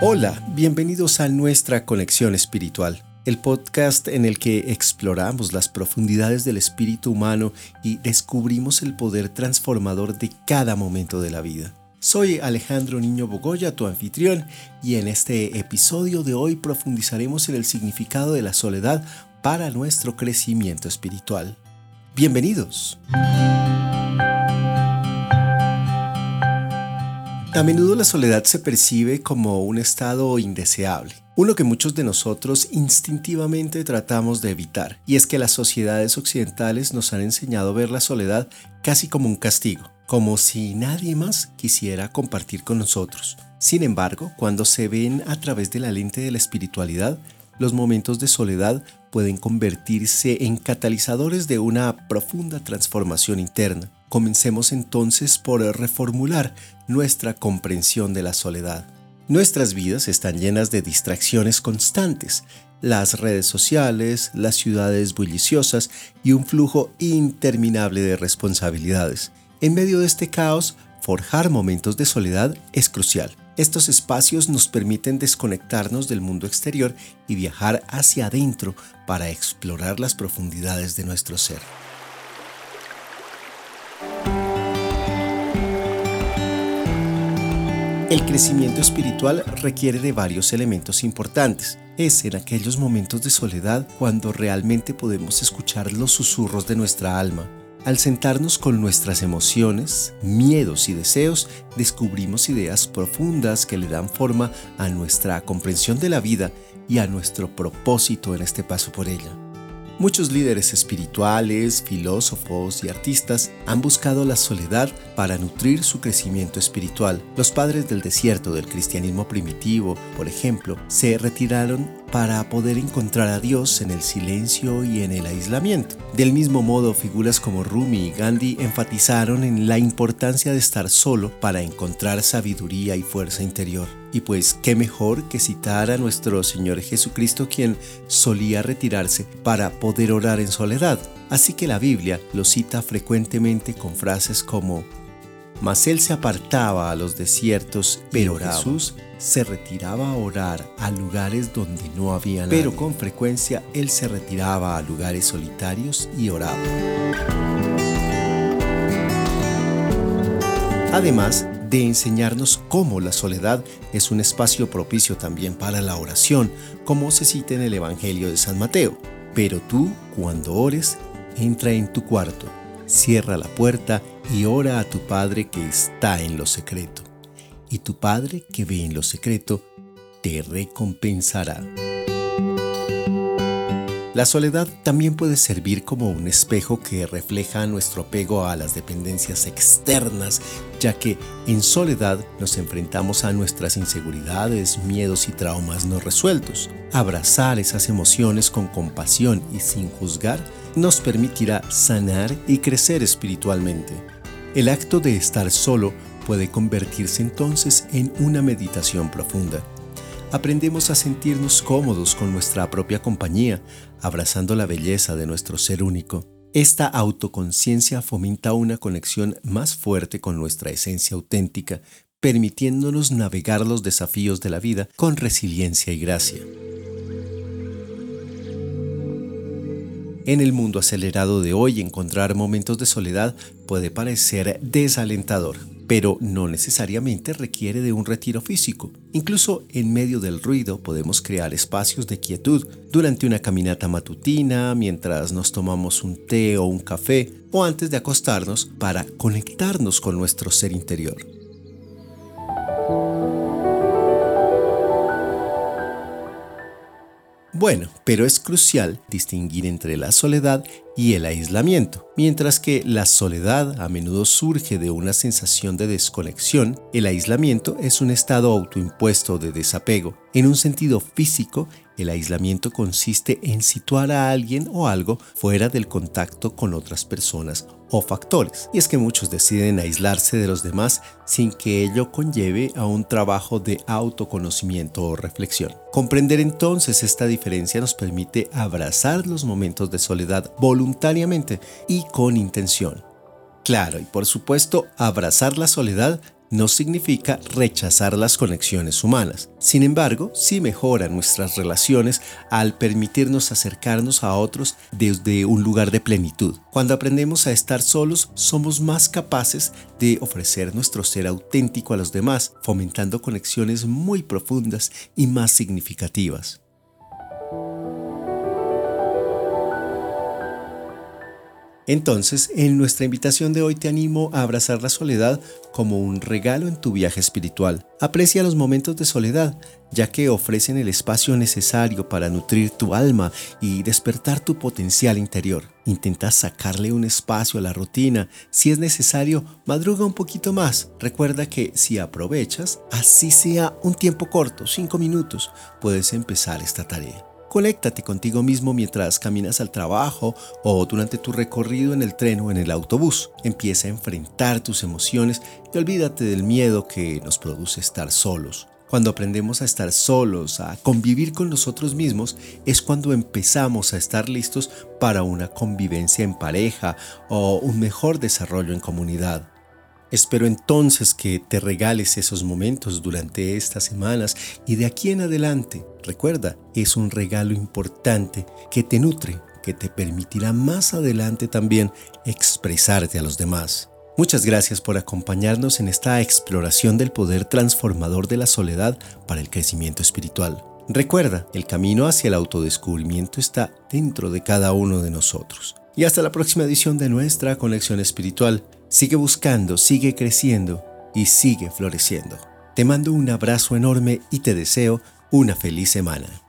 Hola, bienvenidos a nuestra conexión espiritual, el podcast en el que exploramos las profundidades del espíritu humano y descubrimos el poder transformador de cada momento de la vida. Soy Alejandro Niño Bogoya, tu anfitrión, y en este episodio de hoy profundizaremos en el significado de la soledad para nuestro crecimiento espiritual. Bienvenidos. A menudo la soledad se percibe como un estado indeseable, uno que muchos de nosotros instintivamente tratamos de evitar, y es que las sociedades occidentales nos han enseñado a ver la soledad casi como un castigo, como si nadie más quisiera compartir con nosotros. Sin embargo, cuando se ven a través de la lente de la espiritualidad, los momentos de soledad pueden convertirse en catalizadores de una profunda transformación interna. Comencemos entonces por reformular nuestra comprensión de la soledad. Nuestras vidas están llenas de distracciones constantes, las redes sociales, las ciudades bulliciosas y un flujo interminable de responsabilidades. En medio de este caos, forjar momentos de soledad es crucial. Estos espacios nos permiten desconectarnos del mundo exterior y viajar hacia adentro para explorar las profundidades de nuestro ser. El crecimiento espiritual requiere de varios elementos importantes. Es en aquellos momentos de soledad cuando realmente podemos escuchar los susurros de nuestra alma. Al sentarnos con nuestras emociones, miedos y deseos, descubrimos ideas profundas que le dan forma a nuestra comprensión de la vida y a nuestro propósito en este paso por ella. Muchos líderes espirituales, filósofos y artistas han buscado la soledad para nutrir su crecimiento espiritual. Los padres del desierto del cristianismo primitivo, por ejemplo, se retiraron para poder encontrar a Dios en el silencio y en el aislamiento. Del mismo modo, figuras como Rumi y Gandhi enfatizaron en la importancia de estar solo para encontrar sabiduría y fuerza interior. Y pues, qué mejor que citar a nuestro Señor Jesucristo quien solía retirarse para poder orar en soledad. Así que la Biblia lo cita frecuentemente con frases como, Mas él se apartaba a los desiertos, pero Jesús se retiraba a orar a lugares donde no había nadie. Pero con frecuencia él se retiraba a lugares solitarios y oraba. Además, de enseñarnos cómo la soledad es un espacio propicio también para la oración, como se cita en el Evangelio de San Mateo. Pero tú, cuando ores, entra en tu cuarto, cierra la puerta y ora a tu Padre que está en lo secreto. Y tu Padre que ve en lo secreto, te recompensará. La soledad también puede servir como un espejo que refleja nuestro apego a las dependencias externas, ya que en soledad nos enfrentamos a nuestras inseguridades, miedos y traumas no resueltos. Abrazar esas emociones con compasión y sin juzgar nos permitirá sanar y crecer espiritualmente. El acto de estar solo puede convertirse entonces en una meditación profunda aprendemos a sentirnos cómodos con nuestra propia compañía, abrazando la belleza de nuestro ser único. Esta autoconciencia fomenta una conexión más fuerte con nuestra esencia auténtica, permitiéndonos navegar los desafíos de la vida con resiliencia y gracia. En el mundo acelerado de hoy, encontrar momentos de soledad puede parecer desalentador pero no necesariamente requiere de un retiro físico. Incluso en medio del ruido podemos crear espacios de quietud durante una caminata matutina, mientras nos tomamos un té o un café o antes de acostarnos para conectarnos con nuestro ser interior. Bueno, pero es crucial distinguir entre la soledad y el aislamiento. Mientras que la soledad a menudo surge de una sensación de desconexión, el aislamiento es un estado autoimpuesto de desapego. En un sentido físico, el aislamiento consiste en situar a alguien o algo fuera del contacto con otras personas o factores. Y es que muchos deciden aislarse de los demás sin que ello conlleve a un trabajo de autoconocimiento o reflexión. Comprender entonces esta diferencia nos permite abrazar los momentos de soledad voluntariamente y con intención. Claro, y por supuesto, abrazar la soledad no significa rechazar las conexiones humanas. Sin embargo, sí mejora nuestras relaciones al permitirnos acercarnos a otros desde un lugar de plenitud. Cuando aprendemos a estar solos, somos más capaces de ofrecer nuestro ser auténtico a los demás, fomentando conexiones muy profundas y más significativas. Entonces, en nuestra invitación de hoy te animo a abrazar la soledad como un regalo en tu viaje espiritual. Aprecia los momentos de soledad, ya que ofrecen el espacio necesario para nutrir tu alma y despertar tu potencial interior. Intenta sacarle un espacio a la rutina. Si es necesario, madruga un poquito más. Recuerda que si aprovechas, así sea un tiempo corto, 5 minutos, puedes empezar esta tarea. Conéctate contigo mismo mientras caminas al trabajo o durante tu recorrido en el tren o en el autobús. Empieza a enfrentar tus emociones y olvídate del miedo que nos produce estar solos. Cuando aprendemos a estar solos, a convivir con nosotros mismos, es cuando empezamos a estar listos para una convivencia en pareja o un mejor desarrollo en comunidad. Espero entonces que te regales esos momentos durante estas semanas y de aquí en adelante. Recuerda, es un regalo importante que te nutre, que te permitirá más adelante también expresarte a los demás. Muchas gracias por acompañarnos en esta exploración del poder transformador de la soledad para el crecimiento espiritual. Recuerda, el camino hacia el autodescubrimiento está dentro de cada uno de nosotros. Y hasta la próxima edición de nuestra conexión espiritual. Sigue buscando, sigue creciendo y sigue floreciendo. Te mando un abrazo enorme y te deseo una feliz semana.